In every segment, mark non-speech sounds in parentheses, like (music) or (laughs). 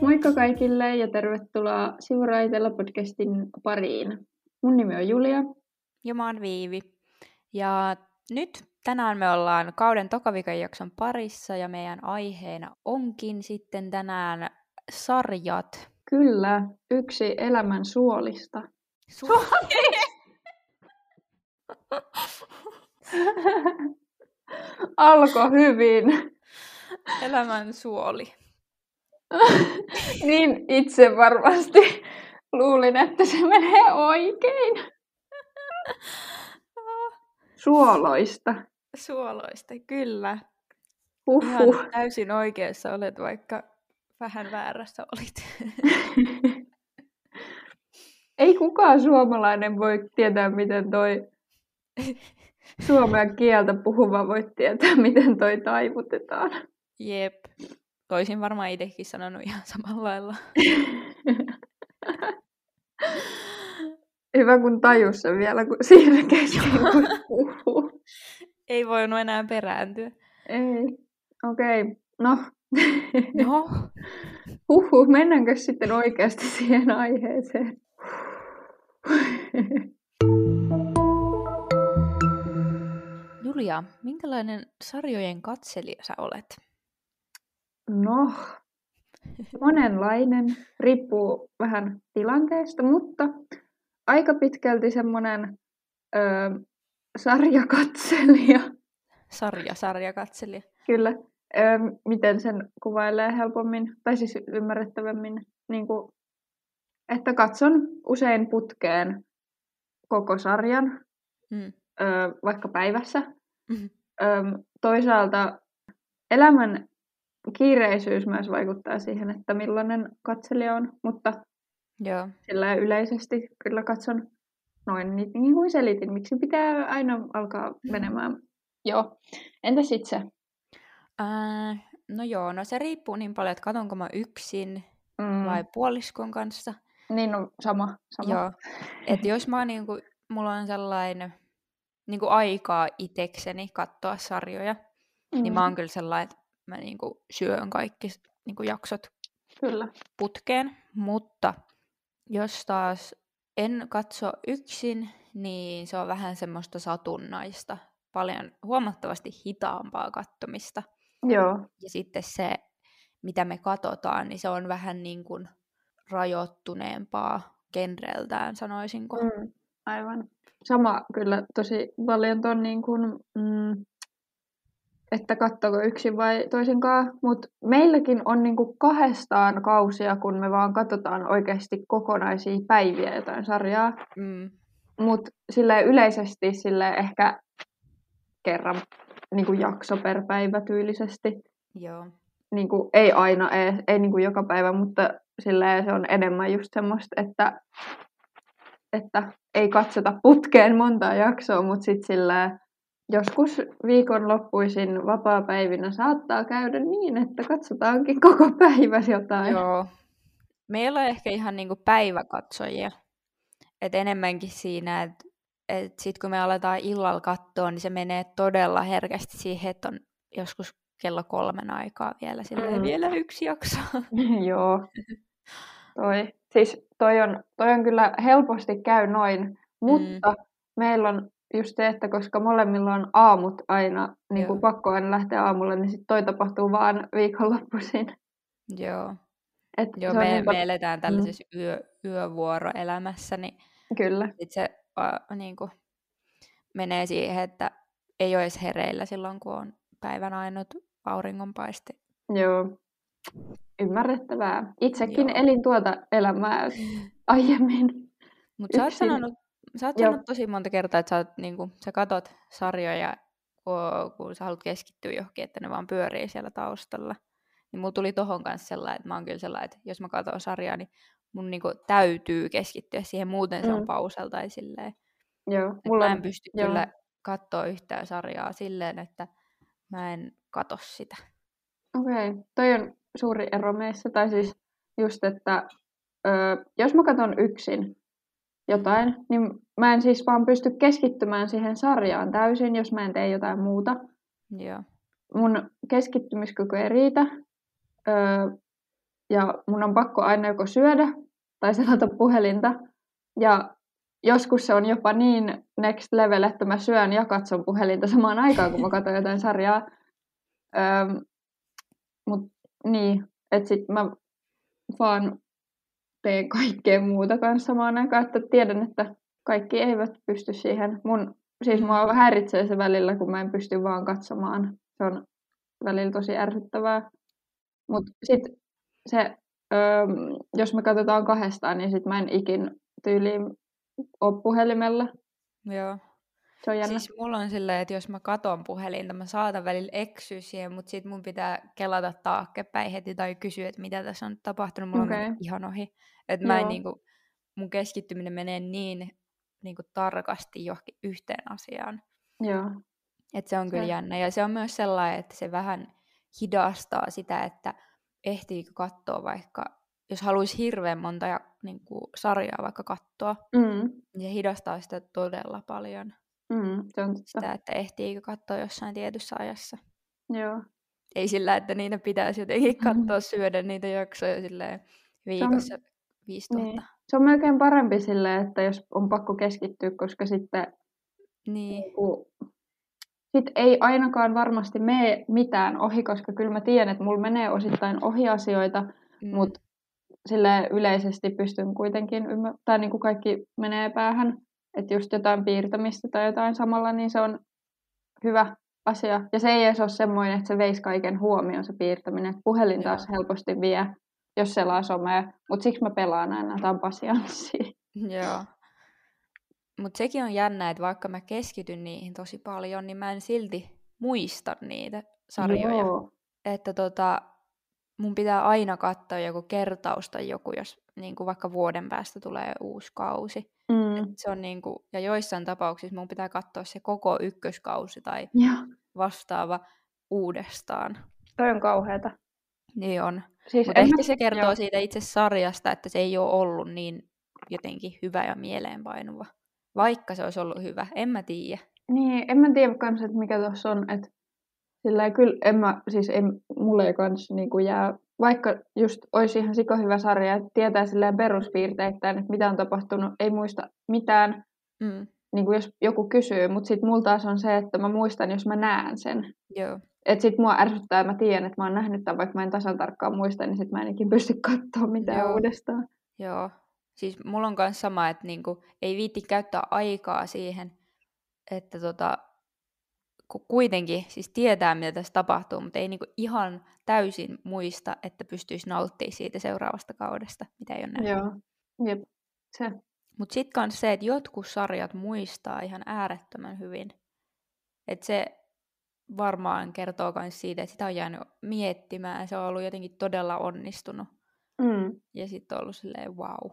Moikka kaikille ja tervetuloa Sivuraitella podcastin pariin. Mun nimi on Julia. Ja mä oon Viivi. Ja nyt tänään me ollaan kauden tokavikan jakson parissa ja meidän aiheena onkin sitten tänään sarjat. Kyllä, yksi elämän suolista. Suoli! (laughs) Alko hyvin. Elämän suoli. (laughs) niin itse varmasti luulin, että se menee oikein. Suoloista. Suoloista, kyllä. Huhhuh. Ihan täysin oikeassa olet, vaikka vähän väärässä olit. (laughs) Ei kukaan suomalainen voi tietää, miten toi (laughs) suomea kieltä puhuva voi tietää, miten toi taivutetaan. Jep. Toisin varmaan itsekin sanonut ihan samalla lailla. (laughs) Hyvä kun tajus sen vielä, kun siinä kesken kun puhuu. Ei voinut enää perääntyä. Ei. Okei. Okay. No. (laughs) No. Huhhuh, mennäänkö sitten oikeasti siihen aiheeseen? Julia, minkälainen sarjojen katselija sä olet? No, monenlainen. Riippuu vähän tilanteesta, mutta aika pitkälti semmoinen öö, sarjakatselija. Sarja, sarjakatselija. Kyllä. Öö, miten sen kuvailee helpommin, tai siis ymmärrettävämmin. Niin kuin, että katson usein putkeen koko sarjan, Mm. öö, vaikka päivässä. Mhm. Öö, toisaalta elämän kiireisyys myös vaikuttaa siihen, että millainen katselija on, mutta Joo. sillä yleisesti kyllä katson noin niin, niin kuin selitin, miksi pitää aina alkaa menemään. Joo. Entäs itse? Ää, no joo, no se riippuu niin paljon, että katonko mä yksin Mm, vai puoliskon kanssa. Niin no, sama. sama. Joo. Et jos mä niinku, mulla on sellainen niinku aikaa itekseni katsoa sarjoja, Mm, niin mä oon kyllä sellainen, että mä niinku syön kaikki niinku jaksot Kyllä. putkeen, mutta jos taas en katso yksin, niin se on vähän semmoista satunnaista, paljon huomattavasti hitaampaa kattomista. Joo. Ja sitten se, mitä me katsotaan, niin se on vähän niin kuin rajoittuneempaa genreltään, sanoisinko. Mm, aivan. Sama kyllä tosi paljon ton niin kuin, mm, että kattoko yksin vai toisenkaan, mutta meilläkin on niin kuin kahdestaan kausia, kun me vaan katsotaan oikeasti kokonaisia päiviä jotain sarjaa, Mm, mutta sille yleisesti sille ehkä kerran niin kuin jakso per päivä tyylisesti. joo. Niin kuin, ei aina, ei, ei niin kuin joka päivä, mutta silleen se on enemmän just semmoista, että, että ei katsota putkeen montaa jaksoa, mutta sitten silleen joskus viikonloppuisin vapaa-päivinä saattaa käydä niin, että katsotaankin koko päivä jotain. Joo. Meillä on ehkä ihan niinku päiväkatsojia. Et enemmänkin siinä, että et sit kun me aletaan illalla katsoa, niin se menee todella herkästi siihen, että on joskus kello kolmen aikaa vielä silleen Mm. vielä yksi jakso. (laughs) Joo. Toi. Siis toi on, toi on kyllä helposti käy noin, mutta mm. meillä on just se, että koska molemmilla on aamut aina, niin kuin pakko aina lähteä aamulla, niin sit toi tapahtuu vaan viikonloppuisin. Joo. Et Joo, me, niin me eletään tällaisessa yö, yövuoroelämässä, niin Kyllä. sit se uh, niin kuin, menee siihen, että ei ole edes hereillä silloin, kun on päivän ainut auringonpaiste. Joo. Ymmärrettävää. Itsekin Joo. elin tuota elämää (laughs) aiemmin. Mutta sä oot sanonut, sä oot Joo. sanonut tosi monta kertaa, että sä, oot, niinku, sä katot sarjoja, kun, kun sä haluat keskittyä johonkin, että ne vaan pyörii siellä taustalla. Niin mulla tuli tohon kanssa sellainen, että mä oon kyllä sellainen, että jos mä katson sarjaa, niin mun niinku täytyy keskittyä siihen, muuten se on Mm. pausel tai silleen. Joo. Et Mulla mä en pysty joo. kyllä katsoa yhtään sarjaa silleen, että mä en kato sitä. Okei, okay. toi on suuri ero meissä. Tai siis just, että öö, jos mä katson yksin jotain, niin mä en siis vaan pysty keskittymään siihen sarjaan täysin, jos mä en tee jotain muuta. Joo. Mun keskittymiskyky ei riitä. Öö, ja mun on pakko aina joko syödä tai selata puhelinta. Ja joskus se on jopa niin next level, että mä syön ja katson puhelinta samaan aikaan, kun mä katson jotain sarjaa. Öö, mut niin, että sit mä vaan teen kaikkea muuta kanssa samaan aikaan, että tiedän, että kaikki eivät pysty siihen. Mun, siis mua häiritsee se välillä, kun mä en pysty vaan katsomaan. Se on välillä tosi ärsyttävää. Mutta sitten se, öö, jos me katsotaan kahdestaan, niin sitten mä en ikin tyyliin ole puhelimella. Joo. Se on jännä. Siis mulla on silleen, että jos mä katon puhelinta, mä saatan välillä eksyä siihen, mutta sit mun pitää kelata taakkepäin heti tai kysyä, että mitä tässä on tapahtunut. Mulla Okei. on ihan ohi. Että mä en niinku, mun keskittyminen menee niin niinku tarkasti johonkin yhteen asiaan. Joo. Että se on kyllä Se- jännä. Ja se on myös sellainen, että se vähän hidastaa sitä, että ehtiikö katsoa vaikka, jos haluaisi hirveän monta ja, niin kuin, sarjaa vaikka katsoa, Mm, niin se hidastaa sitä todella paljon. mm, se on totta. Sitä, että ehtiikö katsoa jossain tietyssä ajassa. Joo. Ei sillä, että niitä pitäisi jotenkin Mm-hmm. katsoa, syödä niitä jaksoja silleen viikossa 5000. Niin. Se on melkein parempi silleen, että jos on pakko keskittyä, koska sitten Niin. niinku, sit ei ainakaan varmasti mene mitään ohi, koska kyllä mä tiedän, että mulla menee osittain ohi asioita, Mm. mutta sille yleisesti pystyn kuitenkin tai niin kuin kaikki menee päähän, että just jotain piirtämistä tai jotain samalla, niin se on hyvä asia. Ja se ei edes ole semmoinen, että se veisi kaiken huomioon se piirtäminen. Et puhelin taas helposti vie, jos selaa somea, mutta siksi mä pelaan aina jotain pasianssia. Joo. Mutta sekin on jännä, että vaikka mä keskityn niihin tosi paljon, niin mä en silti muista niitä sarjoja. Joo. Että tota, mun pitää aina katsoa joku kertaus tai joku, jos niin kuin vaikka vuoden päästä tulee uusi kausi. Mm. Se on niin kuin, ja joissain tapauksissa mun pitää katsoa se koko ykköskausi tai Joo. vastaava uudestaan. Toi on kauheata. Niin on. Siis Mutta ehkä mä- se kertoo joo. siitä itse sarjasta, että se ei ole ollut niin jotenkin hyvä ja mieleenpainuva. Vaikka se olisi ollut hyvä, en mä tiedä. Niin, en mä tiedä kans, että mikä tuossa on, että sillä kyllä en mä, siis ei, mulle ei kans niinku jää, vaikka just olisi ihan sika hyvä sarja, että tietää silleen peruspiirteittäin, että mitä on tapahtunut, ei muista mitään, Mm, niin kuin jos joku kysyy, mutta sitten mulla taas on se, että mä muistan, jos mä näen sen. joo. Että sit mua ärsyttää, että mä tiedän, että mä oon nähnyt tämän, vaikka mä en tasan tarkkaan muista, niin sit mä en ikin pysty katsoa mitään Joo. uudestaan. Joo. Siis mulla on myös sama, että niinku, ei viitti käyttää aikaa siihen, että tota, kun kuitenkin siis tietää, mitä tässä tapahtuu, mutta ei niinku ihan täysin muista, että pystyisi nauttimaan siitä seuraavasta kaudesta, mitä ei ole nähnyt. Joo, jep, se. Mutta sitten myös se, että jotkut sarjat muistaa ihan äärettömän hyvin. Että se varmaan kertoo myös siitä, että sitä on jäänyt miettimään. Se on ollut jotenkin todella onnistunut. Mm. Ja sitten on ollut silleen wow.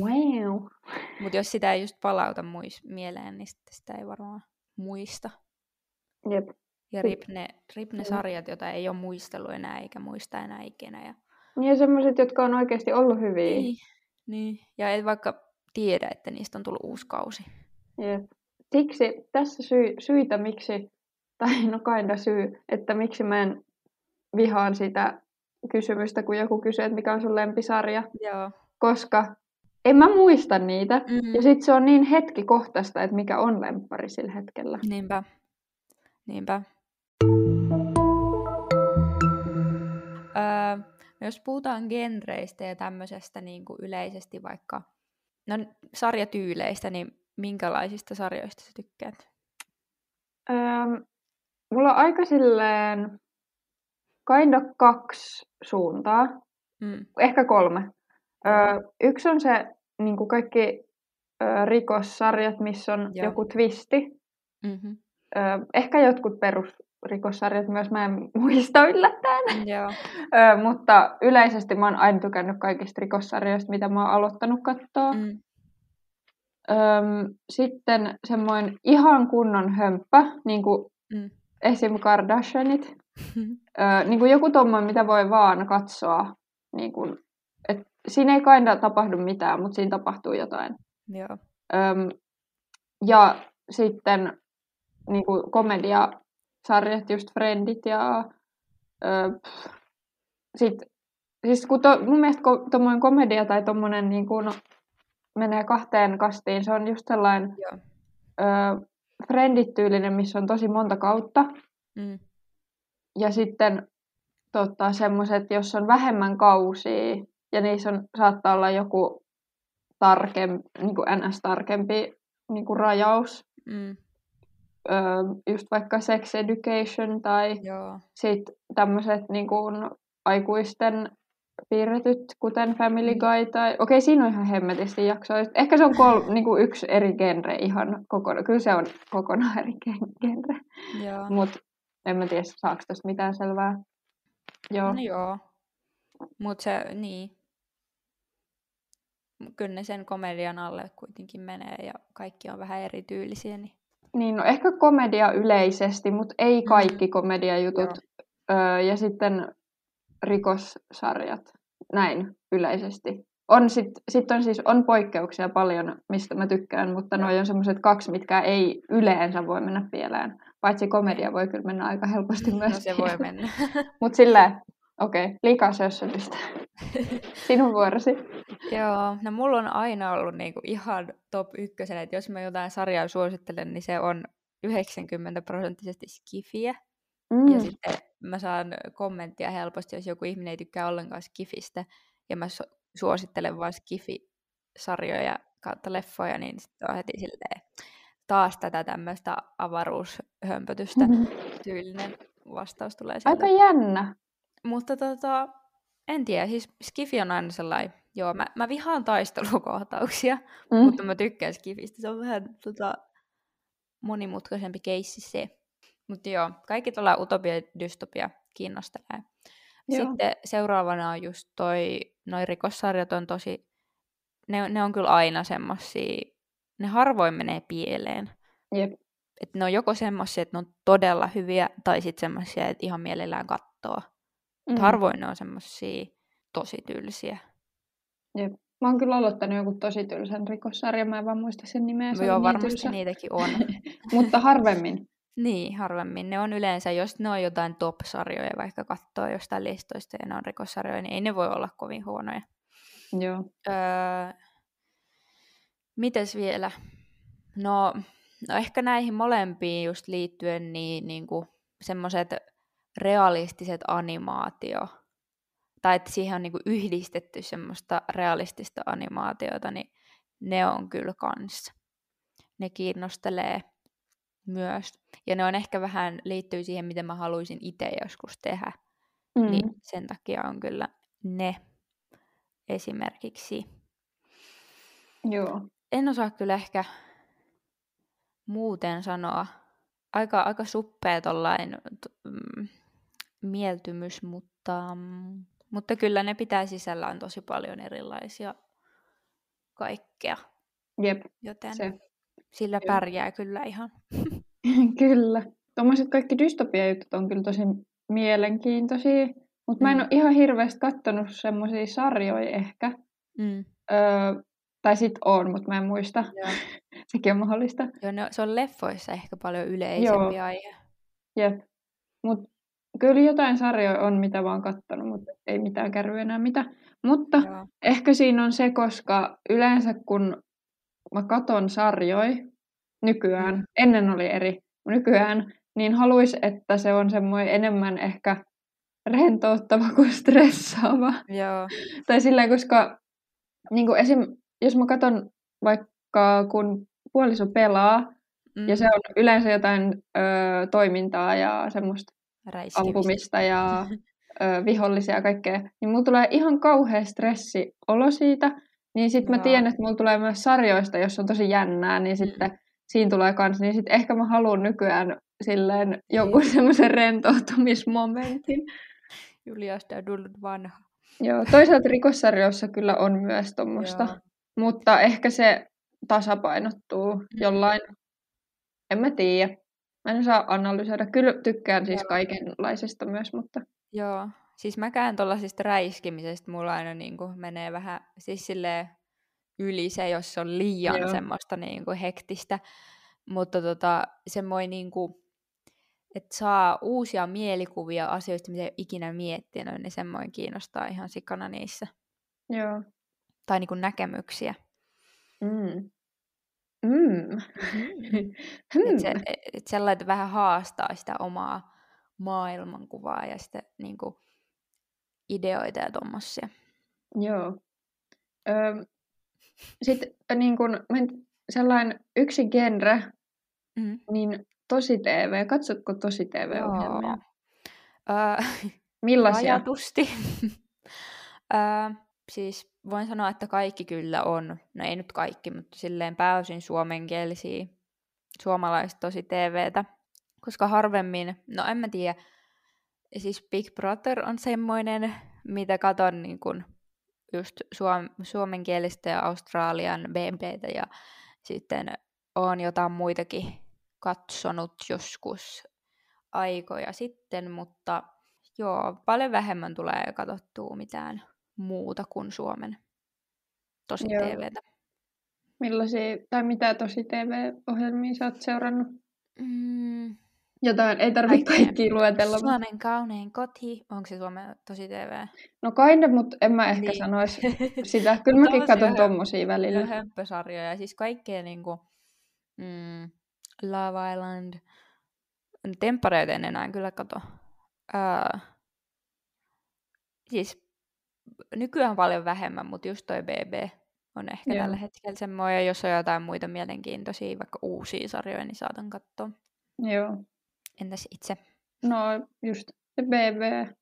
Wow. Mutta jos sitä ei just palauta muis mieleen, niin sitten sitä ei varmaan muista. Jep. Ja Kyllä. rip ne, rip ne Kyllä. sarjat, joita ei ole muistellut enää eikä muista enää ikinä. Ja, Niin ja semmoiset, jotka on oikeasti ollut hyviä. niin, niin. ja ei vaikka tiedä, että niistä on tullut uusi kausi. Jep. Siksi tässä syy, syitä, miksi, tai no kinda syy, että miksi mä en vihaan sitä kysymystä, kun joku kysyy, että mikä on sun lempisarja, Joo. koska en mä muista niitä. Mm. Ja sitten se on niin hetkikohtaista, että mikä on lemppari sillä hetkellä. Niinpä. Niinpä. Öö, no jos puhutaan genreistä ja tämmöisestä niin kuin yleisesti vaikka no, sarjatyyleistä, niin minkälaisista sarjoista sä tykkäät? Öö, mulla on aika silleen kinda kaksi suuntaa. Mm. ehkä kolme. Öö, yksi on se niin kuin kaikki öö, rikossarjat, missä on Joo. Joku twisti. Mm-hmm. Öö, ehkä jotkut perusrikossarjat myös, mä en (laughs) muista yllättäen. Joo. Öö, mutta yleisesti mä oon aina tykännyt kaikista rikossarjoista, mitä mä oon aloittanut katsoa. Mm. Öö, sitten semmoinen ihan kunnon hömppä, niin kuin Mm. esim. Kardashianit. (laughs) Öö, niin kuin joku tommoinen, mitä voi vaan katsoa, niin kuin, siinä ei kaina tapahdu mitään, mutta siinä tapahtuu jotain. Joo. Öm, ja sitten niin kuin komediasarjat, just Friendit ja ö, pff, sit, siis kun to, mun mielestä ko, tommonen komedia tai tommonen niin kuin, no, menee kahteen kastiin, se on just sellainen Joo. ö, Friendit-tyylinen, missä on tosi monta kautta. Mm. Ja sitten tota, semmoiset, jos on vähemmän kausia, ja niissä on, saattaa olla joku tarkempi, niin kuin NS-tarkempi niin kuin rajaus. Mm. Öö, just vaikka sex education tai sitten tämmöiset niin kuin aikuisten piirretyt, kuten Family Mm. Guy tai... Okei, siinä on ihan hemmetisti jaksoja. Ehkä se on kol, (laughs) niin kuin yksi eri genre ihan kokonaan. Kyllä se on kokonaan (laughs) eri gen- genre. Mutta en mä tiedä, saako tästä mitään selvää. Joo. No joo. Mut se, niin. Kyllä ne sen komedian alle kuitenkin menee ja kaikki on vähän erityylisiä. Niin... Niin, no ehkä komedia yleisesti, mutta ei Mm. kaikki komediajutut. Öö, ja sitten rikossarjat, näin yleisesti. On sit, sit on siis on poikkeuksia paljon, mistä mä tykkään, mutta noi on semmoiset kaksi, mitkä ei yleensä voi mennä pieleen. Paitsi komedia voi kyllä mennä aika helposti No myös se voi (laughs) mennä. Mutta silleen, okei, okay, liikaa sössötystä. (laughs) Sinun vuorosi. Joo, no mulla on aina ollut niinku ihan top ykkösen, että jos mä jotain sarjaa suosittelen, niin se on 90 prosenttisesti skifiä. Mm. Ja sitten mä saan kommenttia helposti, jos joku ihminen ei tykkää ollenkaan skifistä, ja mä su- suosittelen vain skifi-sarjoja kautta leffoja, niin sitten on heti silleen taas tätä tämmöistä avaruushömpötystä tyylinen vastaus tulee sieltä. Aika jännä. Mutta tota, en tiedä, siis Skifi on aina sellainen, joo, mä, mä vihaan taistelukohtauksia, Mm. mutta mä tykkään Skifistä, se on vähän tota, monimutkaisempi keissi se. Mutta joo, kaikki tuolla utopia ja dystopia kiinnostelee. Joo. Sitten seuraavana on just toi, noi rikossarjat on tosi, ne, ne on kyllä aina semmosia, ne harvoin menee pieleen. Jep. Että ne on joko semmoisia, että ne on todella hyviä, tai sitten semmoisia, että ihan mielellään kattoo. Mm. Harvoin ne on semmosia tosi tylsiä. Jep. Mä oon kyllä aloittanut joku tosi tylsän rikossarjan, mä en vaan muista sen nimeä. Se Joo, oli niin varmasti tylsä. niitäkin on. (laughs) Mutta harvemmin. (laughs) niin, harvemmin. Ne on yleensä, jos ne on jotain top-sarjoja, vaikka katsoo jostain listoista ja ne on rikossarjoja, niin ei ne voi olla kovin huonoja. Joo. Öö, mites vielä? No, no ehkä näihin molempiin just liittyen, niin, niin semmoiset realistiset animaatio, tai että siihen on niinku yhdistetty semmoista realistista animaatiota, niin ne on kyllä kans. Ne kiinnostelee myös. Ja ne on ehkä vähän liittyy siihen, mitä mä haluaisin itse joskus tehdä. Mm. Niin sen takia on kyllä ne esimerkiksi. Joo. En osaa kyllä ehkä muuten sanoa. Aika, aika suppea tollain t- mm, mieltymys, mutta, mm, mutta kyllä ne pitää sisällään tosi paljon erilaisia kaikkea, Jep, joten se. sillä Joo. pärjää kyllä ihan. (laughs) kyllä. Tuommoiset kaikki dystopia-jutut on kyllä tosi mielenkiintoisia. Mutta mä en Mm. ole ihan hirveästi kattonut semmoisia sarjoja ehkä. Mm. Öö, tai sit on, mutta mä en muista. Joo. (laughs) Sekin on mahdollista. Joo, ne, se on leffoissa ehkä paljon yleisempi Joo. aihe. Jep. Mut kyllä jotain sarjoja on, mitä mä oon kattonut, mutta ei mitään kärry enää mitä. Mutta Joo. ehkä siinä on se, koska yleensä kun mä katon sarjoja nykyään, Mm. ennen oli eri, nykyään, niin haluais, että se on semmoinen enemmän ehkä rentouttava kuin stressaava. Joo. Tai silleen, koska niin kuin esim, jos mä katson vaikka kun puoliso pelaa, Mm. ja se on yleensä jotain ö, toimintaa ja semmoista. Ampumista ja (laughs) ö, vihollisia ja kaikkea, niin mulla tulee ihan kauhea stressi olo siitä, niin sitten mä tiedän, että mulla tulee myös sarjoista, jos on tosi jännää, niin Mm. sitten siinä tulee kans, niin sitten ehkä mä haluan nykyään silleen jonkun semmoisen rentoutumismomentin. (laughs) Julia Stadullut vanha. Joo, toisaalta rikossarjoissa kyllä on myös tuommoista, mutta ehkä se tasapainottuu jollain, en mä tiedä. Mä en saa analysoida. Kyllä tykkään siis kaikenlaisesta myös, mutta Joo. siis mäkään tuollaisista räiskimisestä mulla aina niin kuin menee vähän, siis silleen yli se, jos se on liian Joo. semmoista niin kuin hektistä. Mutta tota, semmoinen niin kuin, että saa uusia mielikuvia asioista, mitä ei ole ikinä miettinyt, niin semmoinen kiinnostaa ihan sikana niissä. Joo. Tai niin kuin näkemyksiä. Mm. Mm. (laughs) Et se, et sellainen, että vähän haastaa sitä omaa maailmankuvaa ja sitä niin kuin, ideoita ja tommosia. Joo. Öö, Sitten niin kun, en- sellainen yksi genre, Mm. niin tosi TV. Katsotko tosi TV-ohjelmia? Öö, (laughs) Millaisia? Rajatusti. (laughs) öö, siis voin sanoa, että kaikki kyllä on. No ei nyt kaikki, mutta silleen pääosin suomenkielisiä suomalaista tosi TVtä. Koska harvemmin, no en mä tiedä, siis Big Brother on semmoinen, mitä katon niin kun just suom- suomenkielistä ja Australian BBtä ja sitten on jotain muitakin katsonut joskus aikoja sitten, mutta joo, paljon vähemmän tulee katsottua mitään muuta kuin Suomen tosi. TVtä. Millaisia, tai mitä tosi TV-ohjelmia sä oot seurannut? Mm, Jotain, ei tarvitse kaikkia luetella. mutta- Suomen kaunein koti, onko se Suomen tosi TV? No kinda, mutta en mä ehkä Niin. sanoisi (laughs) sitä. Kyllä mäkin katson tommosia välillä. Ja hömpösarjoja, siis kaikkea niinku mm, Love Island, Temppareita en enää kyllä kato. Öö, siis nykyään paljon vähemmän, mutta just toi BB on ehkä Joo. tällä hetkellä semmoinen, ja jos on jotain muita mielenkiintoisia, vaikka uusia sarjoja, niin saatan katsoa. Joo. Entäs itse? No just se BB.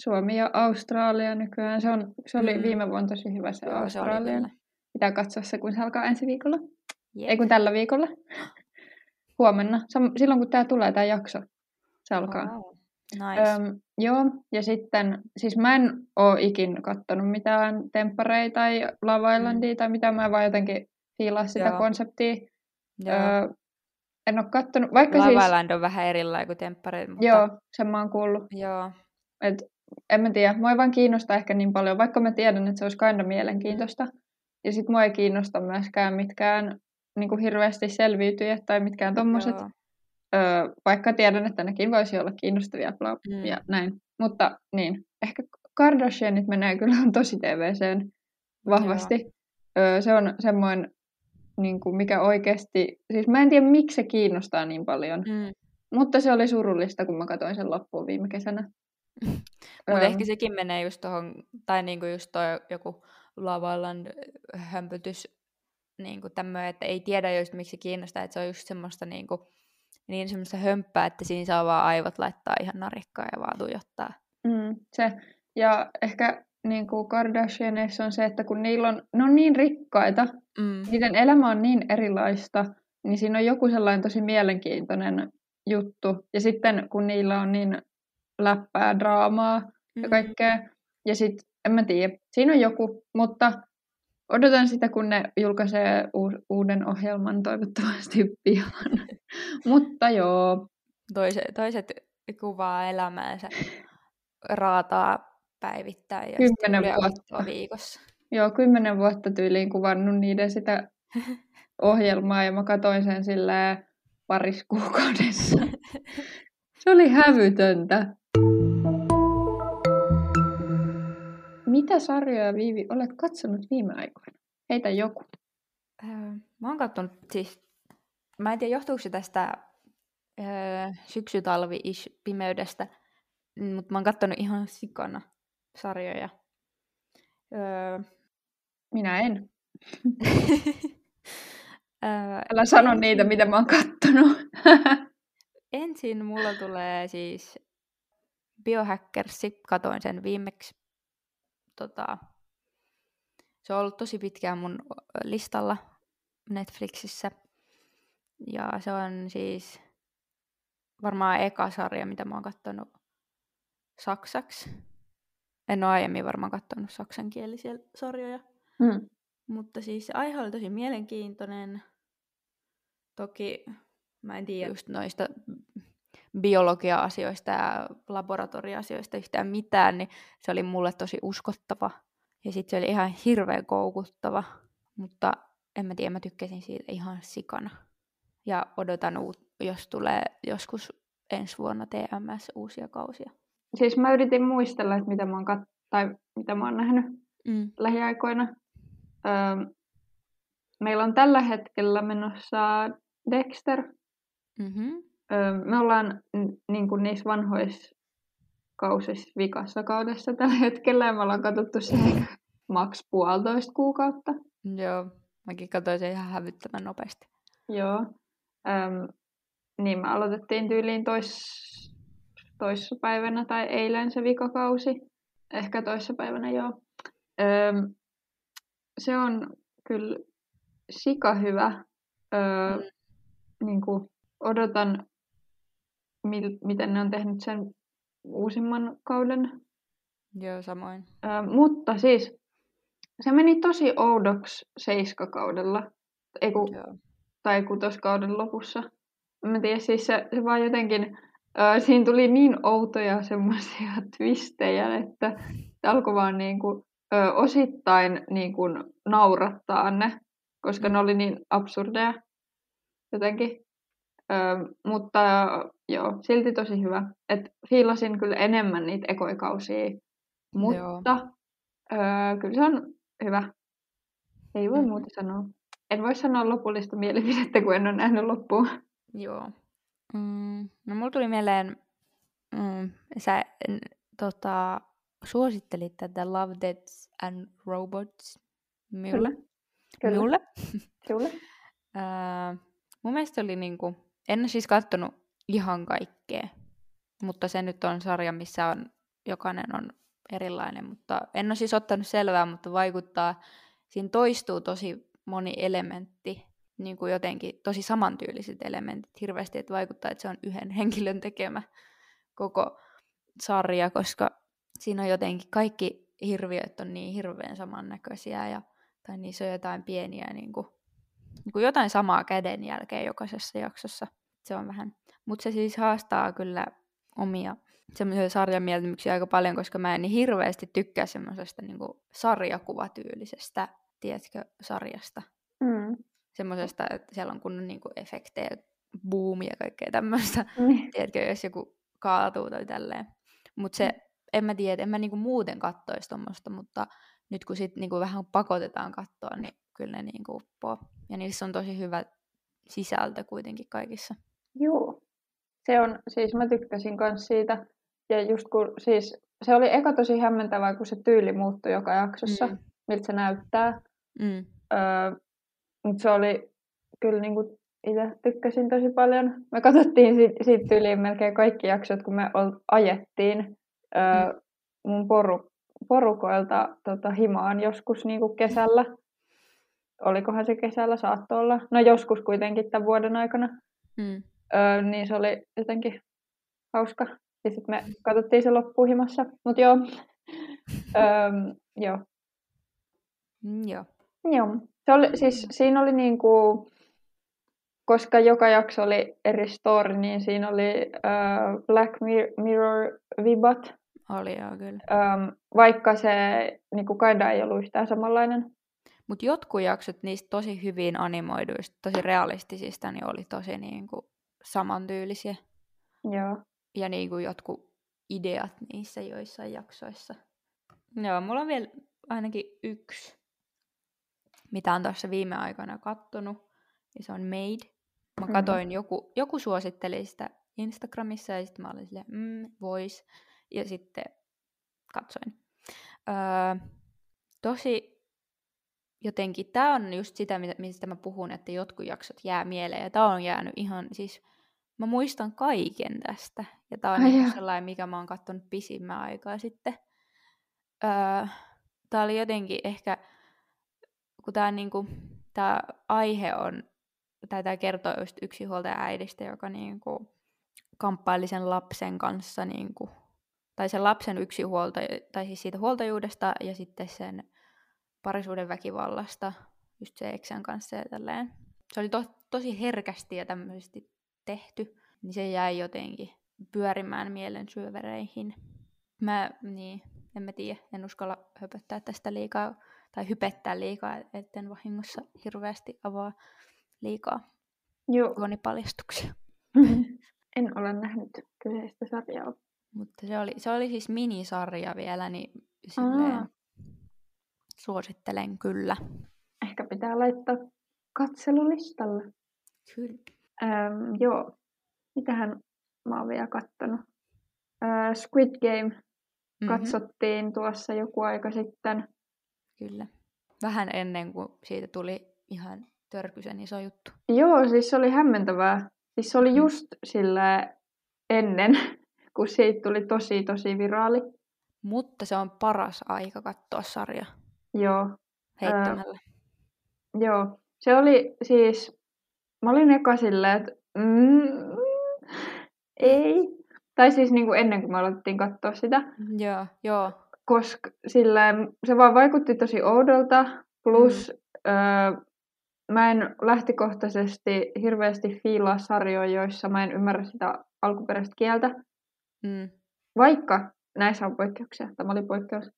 Suomi ja Australia nykyään. Se, on, se oli Mm. viime vuonna tosi hyvä se Joo, se Australian. kyllä. Pitää katsoa se, kun se alkaa ensi viikolla. Jep. Ei kun tällä viikolla. Huomenna. Silloin kun tämä tulee, tämä jakso. Se alkaa. Wow. Nice. Öm, joo, ja sitten, siis mä en oo ikin kattonut mitään temppareita tai Love Islandia tai mitä, mä vaan jotenkin fiilaa sitä Mm. Joo. konseptia. Joo. Öö, en oo kattonut, vaikka Love siis, Island on vähän erilainen kuin Temppareita, mutta joo, sen mä oon kuullut. joo. Et, en mä tiedä, mua ei vaan kiinnosta ehkä niin paljon, vaikka mä tiedän, että se olisi kinda mielenkiintoista. Ja sit mua ei kiinnosta myöskään mitkään niin kuin hirveästi selviytyjät tai mitkään tommoset. Joo. Öö, vaikka tiedän, että nekin voisi olla kiinnostavia bla, Mm. ja näin. Mutta niin, ehkä Kardashianit menee kyllä (laughs) tosi TVCen vahvasti. Öö, se on semmoinen, niin kuin mikä oikeasti, siis mä en tiedä miksi se kiinnostaa niin paljon, Mm. mutta se oli surullista, kun mä katsoin sen loppuun viime kesänä. (laughs) Mutta ehkä sekin menee just tuohon, tai niinku just toi joku Love Island hömpötys, niinku tämmöinen, että ei tiedä just miksi se kiinnostaa, että se on just semmoista niinku, niin semmoista hömppää, että siinä saa vaan aivot laittaa ihan narikkaan ja vaan tuijottaa. Mm, se. Ja ehkä niin kuin Kardashianeissa on se, että kun niillä on, ne on niin rikkaita, Mm. niiden elämä on niin erilaista, niin siinä on joku sellainen tosi mielenkiintoinen juttu. Ja sitten kun niillä on niin läppää, draamaa ja Mm. kaikkea, ja sitten en mä tiedä, siinä on joku, mutta odotan sitä, kun ne julkaisee u- uuden ohjelman toivottavasti pian. (laughs) mutta joo, Toiset, toiset kuvaa elämäänsä, raataa päivittäin ja Kymmenen vuotta. viikossa. Joo, kymmenen vuotta tyyliin kuvannut niiden sitä (laughs) ohjelmaa ja mä katoin sen silleen parissa kuukaudessa. Se oli hävytöntä. Mitä sarjoja, Viivi, olet katsonut viime aikoina? Heitä joku. Öö, mä oon katsonut siis, mä en tiedä johtuuko se tästä öö, syksytalvi-ish pimeydestä, mutta mä oon katsonut ihan sikana sarjoja. Öö, Minä en. (laughs) öö, Älä sano niitä, mitä mä oon kattonut. ensin mulla tulee siis Biohackersi, katoin sen viimeksi. Tota, se on ollut tosi pitkään mun listalla Netflixissä. Ja se on siis varmaan eka sarja, mitä mä oon kattonut saksaksi. En ole aiemmin varmaan kattonut saksankielisiä sarjoja. Hmm. Mutta siis aihe oli tosi mielenkiintoinen. Toki mä en tiedä just noista biologia-asioista ja laboratoria-asioista yhtään mitään, niin se oli mulle tosi uskottava. Ja sitten se oli ihan hirveän koukuttava, mutta en mä tiedä, mä tykkäsin siitä ihan sikana. Ja odotan, jos tulee joskus ensi vuonna TMS uusia kausia. Siis mä yritin muistella, että mitä mä oon, kat- tai mitä mä oon nähnyt mm. lähiaikoina. Öö, meillä on tällä hetkellä menossa Dexter. Mm-hmm. Me ollaan niin kuin niissä vanhoissa kausissa vikassa kaudessa tällä hetkellä ja me ollaan katsottu se maks puolitoista kuukautta. Joo, mäkin katsoin sen ihan hävyttävän nopeasti. Joo. Öm, niin me aloitettiin tyyliin tois, toissapäivänä tai eilen se vikakausi. Ehkä toissapäivänä joo. Öm, se on kyllä sika hyvä. Öö, mm. niin kuin odotan, mil, miten ne on tehnyt sen uusimman kauden. Joo, samoin. Öö, mutta siis se meni tosi oudoksi seiskakaudella. Ei kun, tai kutoskauden lopussa. Mä tiedän, siis se, se vaan jotenkin, ö, siinä tuli niin outoja semmoisia (laughs) twistejä, että alkoi vaan niin kuin, ö, osittain niin kuin naurattaa ne, koska ne oli niin absurdeja jotenkin. Ö, mutta joo, silti tosi hyvä. Et fiilasin kyllä enemmän niitä ekoikausia, mutta ö, kyllä se on hyvä. Ei voi mm. muuta sanoa. En voi sanoa lopullista mielipidettä, kun en ole nähnyt loppuun. Joo. Mm, no mulla tuli mieleen, mm, sä n, tota, suosittelit tätä Love, Deaths and Robots minulle. Kyllä. Minulle. Kyllä. uh, (laughs) mun mielestä oli niinku, en siis katsonut ihan kaikkea, mutta se nyt on sarja, missä on, jokainen on erilainen, mutta en ole siis ottanut selvää, mutta vaikuttaa, siinä toistuu tosi moni elementti, niin kuin jotenkin tosi samantyyliset elementit hirveästi, että vaikuttaa, että se on yhden (laughs) henkilön tekemä koko sarja, koska siinä on jotenkin kaikki hirviöt on niin hirveän samannäköisiä ja, tai niissä on jotain pieniä niin kuin, niin kuin jotain samaa käden jälkeen jokaisessa jaksossa. Se on vähän, mutta se siis haastaa kyllä omia semmoisia sarjan mieltymyksiä aika paljon, koska mä en niin hirveästi tykkää semmoisesta niin sarjakuvatyylisestä, tiedätkö, sarjasta. Mm. Semmoisesta, että siellä on kunnon niin kuin, efektejä, boomia ja kaikkea tämmöistä. Mm. Tiedätkö, jos joku kaatuu tai tälleen. Mutta se, mm. en mä tiedä, en mä niinku muuten kattoisi tuommoista, mutta nyt kun sit niinku vähän pakotetaan katsoa, niin kyllä ne niinku uppoo. Ja niissä on tosi hyvä sisältö kuitenkin kaikissa. Joo. Se on, siis mä tykkäsin myös siitä, ja just kun, siis se oli eka tosi hämmentävää, kun se tyyli muuttui joka jaksossa, mm. miltä se näyttää. Mm. Öö, mutta se oli kyllä niin kuin itse tykkäsin tosi paljon. Me katsottiin siitä, siitä tyyliin melkein kaikki jaksot, kun me ol, ajettiin öö, mm. mun poru, porukoilta tota, himaan joskus niin kuin kesällä. Olikohan se kesällä, saattoi olla. No joskus kuitenkin tämän vuoden aikana. Mm. Öö, niin se oli jotenkin hauska. Ja sitten me katsottiin se loppuhimassa. Mutta joo. (laughs) öö, joo. Mm, joo. Joo. Se oli, siis, siinä oli niinku, koska joka jakso oli eri story, niin siinä oli uh, Black Mirror vibat. Oli joo, kyllä. Um, vaikka se niinku kaida ei ollut yhtään samanlainen. Mutta jotkut jaksot niistä tosi hyvin animoiduista, tosi realistisista, niin oli tosi niinku samantyylisiä. Joo. Ja niinku jotkut ideat niissä joissain jaksoissa. Joo, mulla on vielä ainakin yksi mitä on tuossa viime aikoina kattonut, ja se on Made. Mä mm-hmm. katoin, mm. joku, joku suositteli sitä Instagramissa, ja sitten mä olin silleen, mm, vois, ja sitten katsoin. Öö, tosi jotenkin, tämä on just sitä, mistä mä puhun, että jotkut jaksot jää mieleen, ja tämä on jäänyt ihan, siis mä muistan kaiken tästä, ja tämä on Ai niin sellainen, mikä mä oon katsonut pisimmän aikaa sitten. Öö, tämä oli jotenkin ehkä kun tämä niinku, aihe on, tai tämä kertoo just yksinhuoltaja äidistä, joka niinku, kamppaili sen lapsen kanssa, niinku, tai sen lapsen yksinhuolta, tai siis siitä huoltajuudesta ja sitten sen parisuuden väkivallasta, just se eksän kanssa ja tälleen. Se oli to, tosi herkästi ja tämmöisesti tehty, niin se jäi jotenkin pyörimään mielen syövereihin. Mä, niin, en mä tiedä, en uskalla höpöttää tästä liikaa, tai hypettää liikaa, etten vahingossa hirveästi avaa liikaa Joo. juonipaljastuksia. (laughs) en ole nähnyt kyseistä sarjaa. Mutta se oli, se oli siis minisarja vielä, niin silleen Aa. Suosittelen kyllä. Ehkä pitää laittaa katselulistalle. Kyllä. Ähm, joo. Mitähän mä oon vielä kattonut? Äh, Squid Game Mhm, katsottiin tuossa joku aika sitten. Kyllä. Vähän ennen kuin siitä tuli ihan törkysen iso juttu. Joo, siis se oli hämmentävää. Siis se oli Mm. just sillä ennen, kun siitä tuli tosi tosi viraali. Mutta se on paras aika katsoa sarja Joo, heittämällä. joo. Se oli siis, mä olin eka silleen, että mm, ei. Tai siis niin kuin ennen kuin me aloitettiin katsoa sitä. Joo, joo. koska silleen, se vaan vaikutti tosi oudolta, plus mm. öö, mä en lähtökohtaisesti hirveästi fiilaa sarjoja, joissa mä en ymmärrä sitä alkuperäistä kieltä, Mm. vaikka näissä on poikkeuksia, tämä oli poikkeus.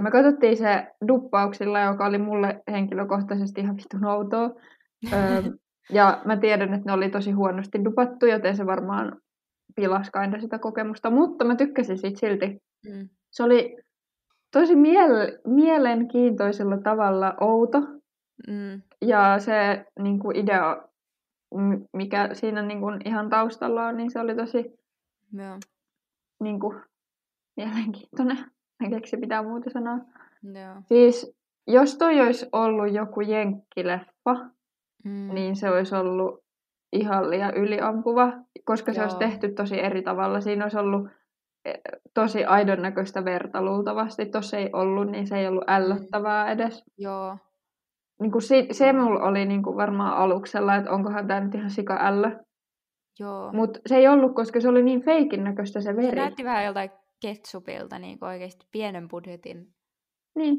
Me katsottiin se duppauksilla, joka oli mulle henkilökohtaisesti ihan vitun outoa. (laughs) Ja mä tiedän, että ne oli tosi huonosti dupattu, joten se varmaan pilasi kinda sitä kokemusta, mutta mä tykkäsin siitä silti Mm. se oli tosi miel- mielenkiintoisella tavalla outo. Mm. Ja se niin kuin idea, mikä siinä niin kuin ihan taustalla on, niin se oli tosi Joo. niin kuin, mielenkiintoinen. En keksi mitään muuta sanoa. Joo. Siis jos toi olisi ollut joku jenkkileffa, Mm. niin se olisi ollut ihan liian yliampuva, koska se olisi Joo. tehty tosi eri tavalla. Siinä olisi ollut eh, tosi aidon näköistä verta luultavasti. Tuossa ei ollut, niin se ei ollut ällöttävää edes. Joo. Niin kuin se, se mulla oli niin kuin varmaan aluksella, että onkohan tämä nyt ihan sika ällö. Joo. Mutta se ei ollut, koska se oli niin feikin näköistä se Se veri. näytti vähän joltain ketsupilta, niin oikeasti pienen budjetin Niin,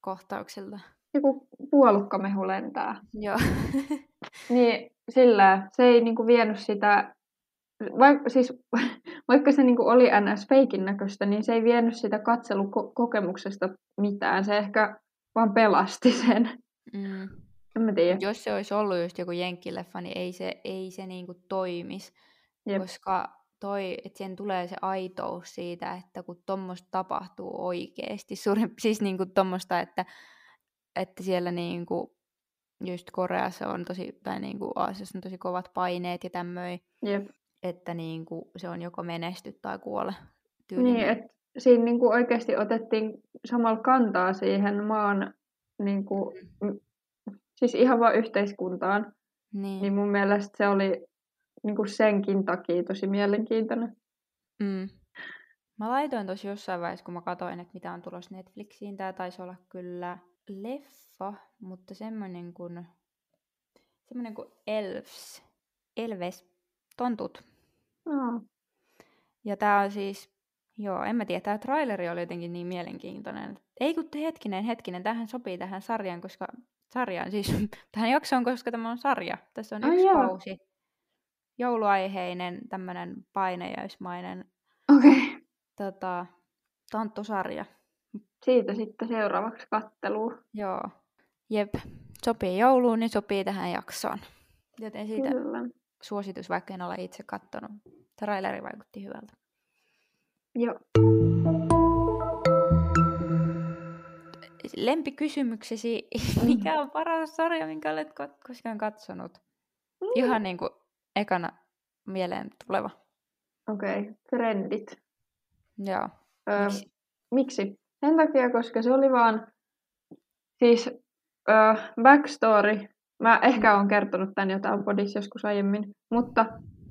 kohtauksilta. joku puolukkamehu lentää. Joo. (laughs) Niin sillä se ei niinku vienyt sitä, vaikka, siis, (laughs) vaikka se niinku oli ns. feikin näköistä, niin se ei vienyt sitä katselukokemuksesta mitään. Se ehkä vaan pelasti sen. mm. En mä tiedä. Jos se olisi ollut just joku jenkkileffa, niin ei se, ei se niinku toimis, Jep. koska toi, että siihen tulee se aitous siitä, että kun tuommoista tapahtuu oikeasti, (laughs) suurin, siis niinku tuommoista, että, että siellä niinku, just Koreassa on tosi, tai niinku Aasiassa on tosi kovat paineet ja tämmöi, Jep. että niinku se on joko menesty tai kuole. Niin, tyylinen. että siinä niinku oikeasti otettiin samalla kantaa siihen maan, niinku, m- siis ihan vaan yhteiskuntaan. niin. Niin mun mielestä se oli niinku senkin takia tosi mielenkiintoinen. Mm. Mä laitoin tosi jossain vaiheessa, kun mä katsoin, että mitä on tulossa Netflixiin. Tää taisi olla kyllä leffa, mutta semmonen kuin, semmonen kuin Elves. Elves. Tontut. Aa, Ja tää on siis, joo, en mä tiedä, tää traileri oli jotenkin niin mielenkiintoinen. Ei kun te- hetkinen, hetkinen, tähän sopii tähän sarjaan, koska sarjaan siis, (laughs) tähän jaksoon, koska tämä on sarja. Tässä on Ai yksi joo. kausi. Jouluaiheinen, tämmönen painajaismainen Okei. Okay. tota, tonttusarja. Siitä sitten seuraavaksi katteluun. Joo. Jep. Sopii jouluun, niin sopii tähän jaksoon. Joten siitä Kyllä. suositus, vaikka en ole itse kattonut. Traileri vaikutti hyvältä. Joo. Lempikysymyksesi, mikä on paras sarja, minkä olet ko- koskaan katsonut? Mm. Ihan niin kuin ekana mieleen tuleva. Okei, okay. trendit. Joo. Öö, Miksi? miksi? Sen takia, koska se oli vaan, siis öö, backstory, mä ehkä olen kertonut tämän jotain podissa joskus aiemmin, mutta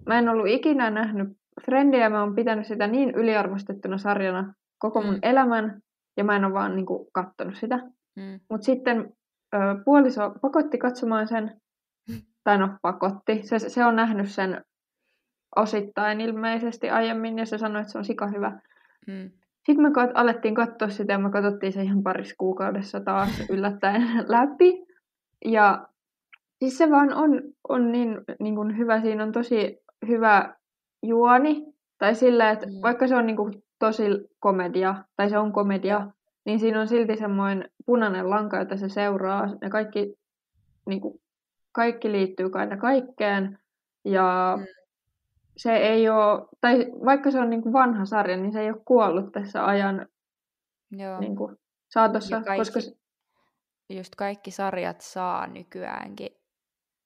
mä en ollut ikinä nähnyt Friendia, mä oon pitänyt sitä niin yliarvostettuna sarjana koko mun Mm. elämän, ja mä en ole vaan niinku kattonut sitä. Mm. Mutta sitten ö, puoliso pakotti katsomaan sen, tai no pakotti, se, se on nähnyt sen osittain ilmeisesti aiemmin, ja se sanoi, että se on sika hyvä. Mm. Sitten me kat- alettiin katsoa sitä, ja me katsottiin se ihan parissa kuukaudessa taas (laughs) yllättäen läpi. Ja siis se vaan on, on niin, niin kuin hyvä, siinä on tosi hyvä juoni, Tai silleen, että Mm. vaikka se on niinku tosi komedia, tai se on komedia, niin siinä on silti semmoinen punainen lanka, jota se seuraa. Ne kaikki, niinku, kaikki liittyy aina kaikkeen. Ja Mm. se ei ole, tai vaikka se on niinku vanha sarja, niin se ei ole kuollut tässä ajan Joo. niinku, saatossa. Ja kaikki- Koska, Just kaikki sarjat saa nykyäänkin,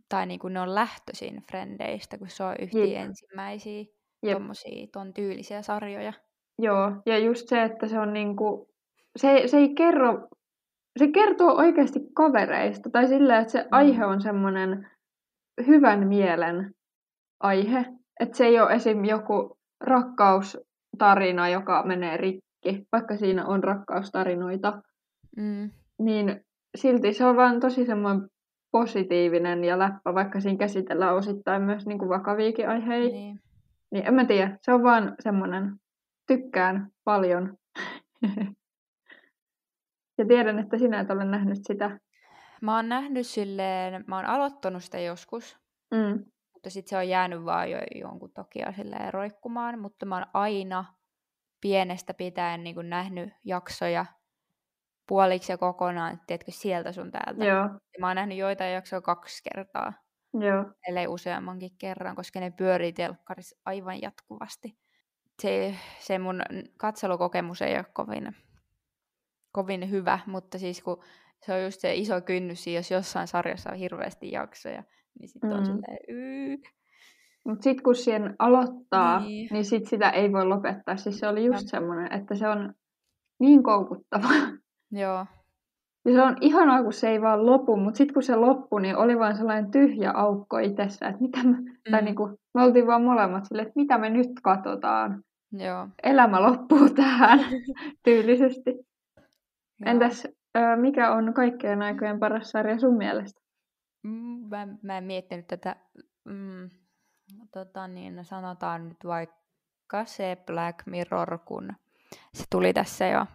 tai niinku ne on lähtöisin Frendeistä, kun se on yhtiä Jep. ensimmäisiä Jep. tommosia ton tyylisiä sarjoja. Joo, ja just se, että se on niinku, se, se ei kerro, se kertoo oikeasti kavereista, tai silleen, että se Mm. aihe on semmoinen hyvän mielen aihe, että se ei ole esim. joku rakkaustarina, joka menee rikki, vaikka siinä on rakkaustarinoita, Mm. niin silti se on vaan tosi semmoinen positiivinen ja läppä, vaikka siinä käsitellään osittain myös niinku vakaviakin aiheita. Niin. Niin en mä tiedä, se on vaan semmonen, tykkään paljon. (laughs) ja tiedän, että sinä et ole nähnyt sitä. Mä oon nähnyt silleen, mä oon aloittanut sitä joskus, Mm. mutta sitten se on jäänyt vaan jo jonkun takia silleen roikkumaan, mutta mä oon aina pienestä pitäen niin nähnyt jaksoja puoliksi ja kokonaan, tiedätkö, sieltä sun täältä. Joo, Ja mä oon nähnyt joitain jaksoja kaksi kertaa, joo, ellei useammankin kerran, koska ne pyörii telkkarissa aivan jatkuvasti. Se, se mun katselukokemus ei ole kovin, kovin hyvä, mutta siis kun se on just se iso kynnys, jos jossain sarjassa on hirveästi jaksoja, niin sitten on Mm. silleen, yy. Mutta sitten kun siihen aloittaa, niin. Niin. niin sit sitä ei voi lopettaa. Siis se oli just semmoinen, että se on niin koukuttava. Joo, Ja se on ihanaa, kun se ei vaan lopu, mutta sitten kun se loppui, niin oli vaan sellainen tyhjä aukko itsessä, että mitä me, mm. tai Mm. niinku, me oltiin vaan molemmat silleen, että mitä me nyt katsotaan. joo. Elämä loppuu tähän (laughs) tyylisesti. Joo. Entäs mikä on kaikkien aikojen paras sarja sun mielestä? Mm, Mä, mä en miettinyt tätä. Mm, tota niin, sanotaan nyt vaikka se Black Mirror, kun se tuli tässä jo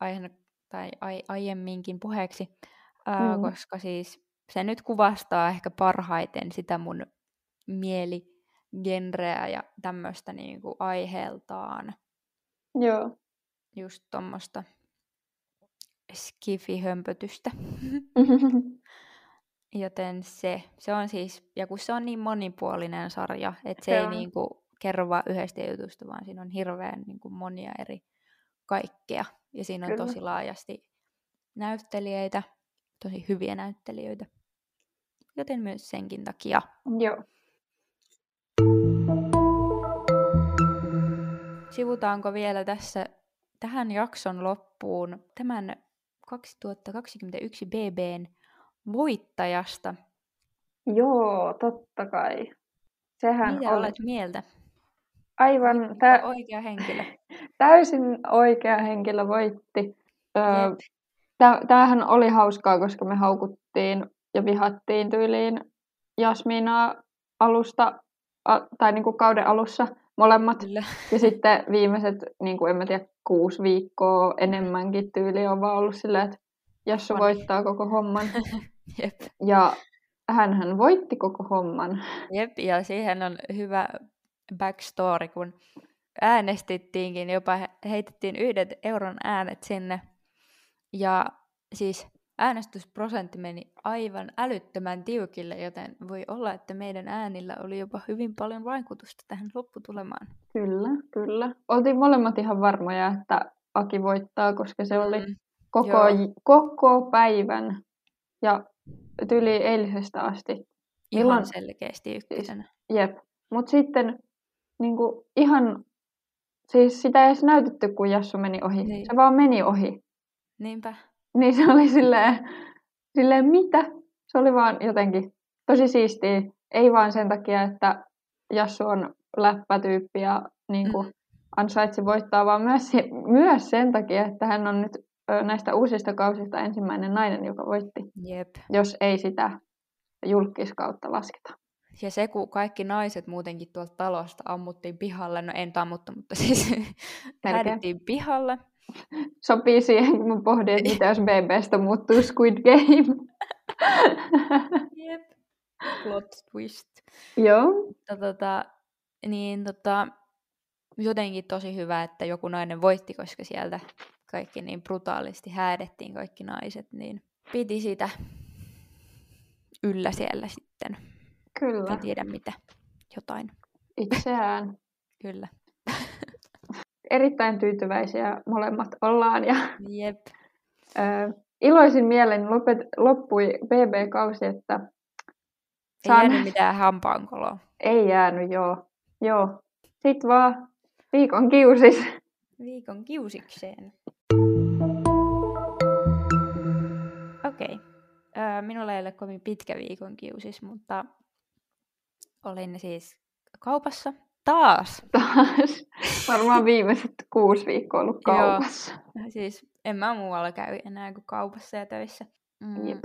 aihe, tai ai, aiemminkin puheeksi, ää, Mm. koska siis se nyt kuvastaa ehkä parhaiten sitä mun mieligenreä ja tämmöistä niinku aiheeltaan Joo. just tuommoista skifihömpötystä. (laughs) Joten se, se on siis, ja kun se on niin monipuolinen sarja, että se, Se ei on. niinku kerro vaan yhdestä jutusta, vaan siinä on hirveän niinku monia eri kaikkea. Ja siinä on Kyllä. tosi laajasti näyttelijöitä, tosi hyviä näyttelijöitä. Joten myös senkin takia. Joo. Sivutaanko vielä tässä tähän jakson loppuun tämän 2021 BBn voittajasta? Joo, totta kai. Sehän Mitä on olet mieltä? aivan tä- oikea henkilö? (laughs) täysin oikea henkilö voitti. Öö, tämähän oli hauskaa, koska me haukuttiin ja vihattiin tyyliin Jasminaa alusta, a, tai niinku kauden alussa molemmat. Kyllä. Ja sitten viimeiset, niin kuin en mä tiedä, kuusi viikkoa enemmänkin tyyli on vaan ollut silleen, että Jassu voittaa koko homman. (laughs) Jep. Ja hänhän voitti koko homman. Jep, ja siihen on hyvä backstory, kun äänestettiinkin, jopa he- heitettiin yhdet euron äänet sinne. Ja siis äänestysprosentti meni aivan älyttömän tiukille, joten voi olla, että meidän äänillä oli jopa hyvin paljon vaikutusta tähän lopputulemaan. Kyllä, kyllä. Oltiin molemmat ihan varmoja, että Aki voittaa, koska se oli Mm, koko, joo. koko päivän ja tyli eilisestä asti. ihan Milloin- selkeästi ykkösenä. Jep. Mutta sitten niin kuin, ihan, siis sitä ei edes näytetty, kun Jassu meni ohi. Niin. Se vaan meni ohi. Niinpä. (laughs) Niin se oli silleen, silleen mitä? Se oli vaan jotenkin tosi siistiä. Ei vaan sen takia, että Jassu on läppätyyppi ja niin kuin, Mm. ansaitsi voittaa, vaan myös, myös sen takia, että hän on nyt näistä uusista kausista ensimmäinen nainen, joka voitti, Jep. jos ei sitä julkiskautta lasketa. Ja se, kun kaikki naiset muutenkin tuolta talosta ammuttiin pihalle, no en ammuttu, mutta siis (laughs) pihalle. Sopii siihen, kun mä pohdin, että mitä jos BBstä muuttuu Squid Game. Jep. Plot twist. Joo. Mutta tota, niin tota, jotenkin tosi hyvä, että joku nainen voitti, koska sieltä kaikki niin brutaalisti häädettiin kaikki naiset, niin piti sitä yllä siellä sitten. Kyllä. En tiedä mitä, jotain. Itseään. Kyllä. Erittäin tyytyväisiä molemmat ollaan ja Jep. ö, iloisin mielen lopet, loppui BB-kausi, että Ei jäänyt mitään hampaankoloa. Ei jäänyt, joo. joo. Sitten vaan viikon kiusis. Viikon kiusikseen. Okei. Okay. Minulla ei ole kovin pitkä viikon kiusis, mutta olin siis kaupassa taas. Taas. Varmaan (laughs) viimeiset kuusi viikkoa ollut kaupassa. Joo. Siis en mä muualla käy enää kuin kaupassa ja töissä. Mm, Jep.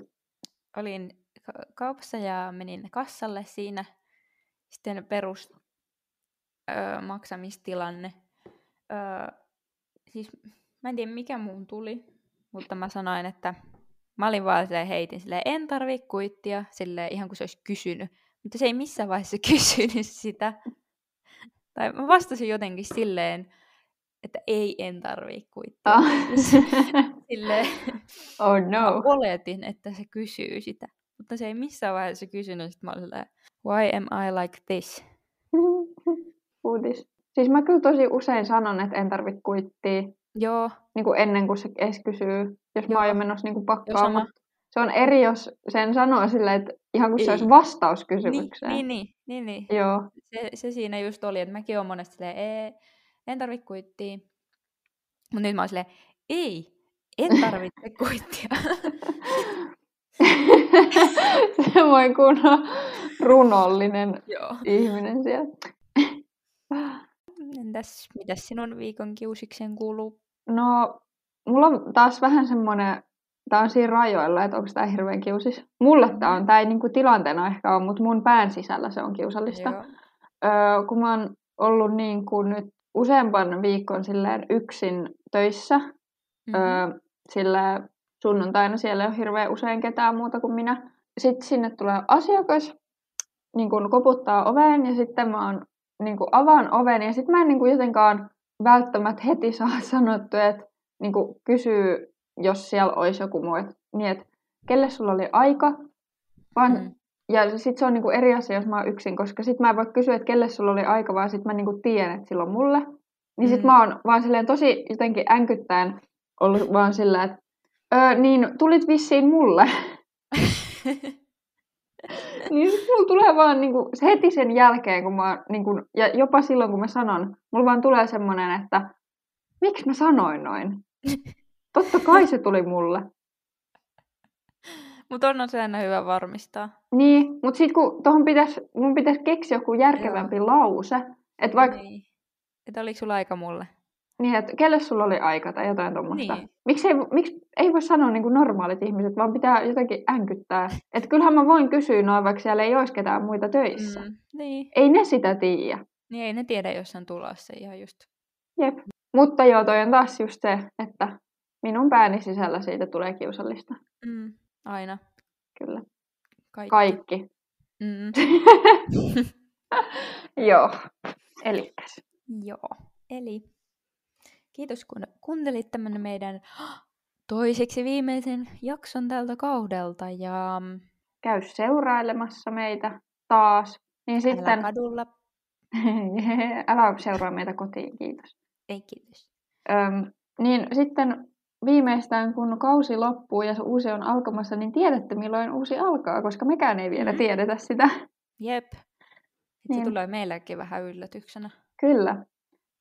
Olin ka- kaupassa ja menin kassalle siinä. Sitten perus öö, maksamistilanne. Öö, siis mä en tiedä mikä muun tuli, mutta mä sanoin, että mä olin vaan silleen, heitin silleen, en tarvi kuittia, silleen ihan kuin se olisi kysynyt. Mutta se ei missään vaiheessa (laughs) kysynyt sitä. Tai mä vastasin jotenkin silleen, että ei, en tarvii kuittia. Ah. (laughs) silleen, oh no. oletin, että se kysyy sitä. Mutta se ei missään vaiheessa kysynyt, sitten mä olin silleen, why am I like this? (laughs) Uudis. Siis mä kyllä tosi usein sanon, että en tarvitse kuittia. Joo. Niin kuin ennen kuin se edes kysyy, jos Joo. mä oon jo menossa niin pakkaamaan. Se on eri, jos sen sanoo silleen, että ihan kuin Ei. se olisi vastaus kysymykseen. Niin, niin, niin. Niin. Joo. Se, se siinä just oli, että mäkin oon monesti silleen, ei, en tarvitse kuittia. Mutta nyt mä oon silleen, ei, en tarvitse (laughs) kuittia. (laughs) Semmoinen kunnon (laughs) runollinen Joo. ihminen siellä. Entäs, mitä sinun viikon kiusikseen kuuluu? No, mulla on taas vähän semmoinen, tämä on siinä rajoilla, että onko tämä hirveän kiusis. Mulle tämä on, tämä ei niinku tilanteena ehkä ole, mutta mun pään sisällä se on kiusallista. Öö, kun mä oon ollut niin kuin nyt useampan viikon silleen yksin töissä, mm-hmm. öö, sillä sunnuntaina siellä ei ole hirveän usein ketään muuta kuin minä. Sitten sinne tulee asiakas, niin kun koputtaa oveen ja sitten mä oon, niin kun avaan oven ja sitten mä en niin kun jotenkaan välttämättä heti saa (laughs) sanottu, että niin kysyy, jos siellä olisi joku muu, että, niin, että kelle sulla oli aika, vaan mm. Ja sitten se on niinku eri asia, jos mä oon yksin, koska sitten mä en voi kysyä, että kelle sulla oli aika, vaan sitten mä niinku tiedän, että silloin mulle. Niin sitten mm. mä oon vaan silleen tosi jotenkin änkyttäen ollut vaan sillä, että öö, niin tulit vissiin mulle. (laughs) niin sitten mulla tulee vaan niinku, heti sen jälkeen, kun mä niinku, ja jopa silloin kun mä sanon, mulla vaan tulee semmoinen, että miksi mä sanoin noin? (laughs) Totta kai se tuli mulle. Mutta on se aina hyvä varmistaa. Niin, mutta sitten kun tuohon pitäisi, mun pitäisi keksiä joku järkevämpi Joo. lause. Että vaikka... Niin. Että oliko sulla aika mulle? Niin, että kelle sulla oli aika tai jotain tuommoista. Niin. Miksi ei, miksi ei voi sanoa niin kuin normaalit ihmiset, vaan pitää jotenkin änkyttää. Että kyllähän mä voin kysyä noin, vaikka siellä ei olisi ketään muita töissä. Mm, niin. Ei ne sitä tiedä. Niin ei ne tiedä, jos on tulossa ihan just. Jep. Mutta joo, toi on taas just se, että minun pääni sisällä siitä tulee kiusallista. Mm, aina. Kyllä. Kaikki. Kaikki. Mm. (laughs) joo. Elikäs. Joo. Eli kiitos kun kuuntelit tämän meidän toiseksi viimeisen jakson tältä kaudelta. Ja... Käy seurailemassa meitä taas. Niin Älä sitten... kadulla. (laughs) Älä seuraa meitä kotiin, kiitos. Ei kiitos. Öm, niin sitten viimeistään kun kausi loppuu ja se uusi on alkamassa, niin tiedätte milloin uusi alkaa, koska mekään ei vielä mm. tiedetä sitä. Jep. Niin. Se tulee meillekin vähän yllätyksenä. Kyllä.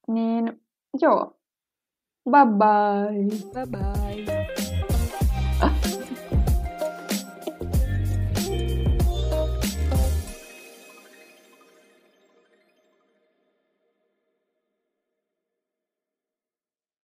Niin joo. Bye bye. Bye bye.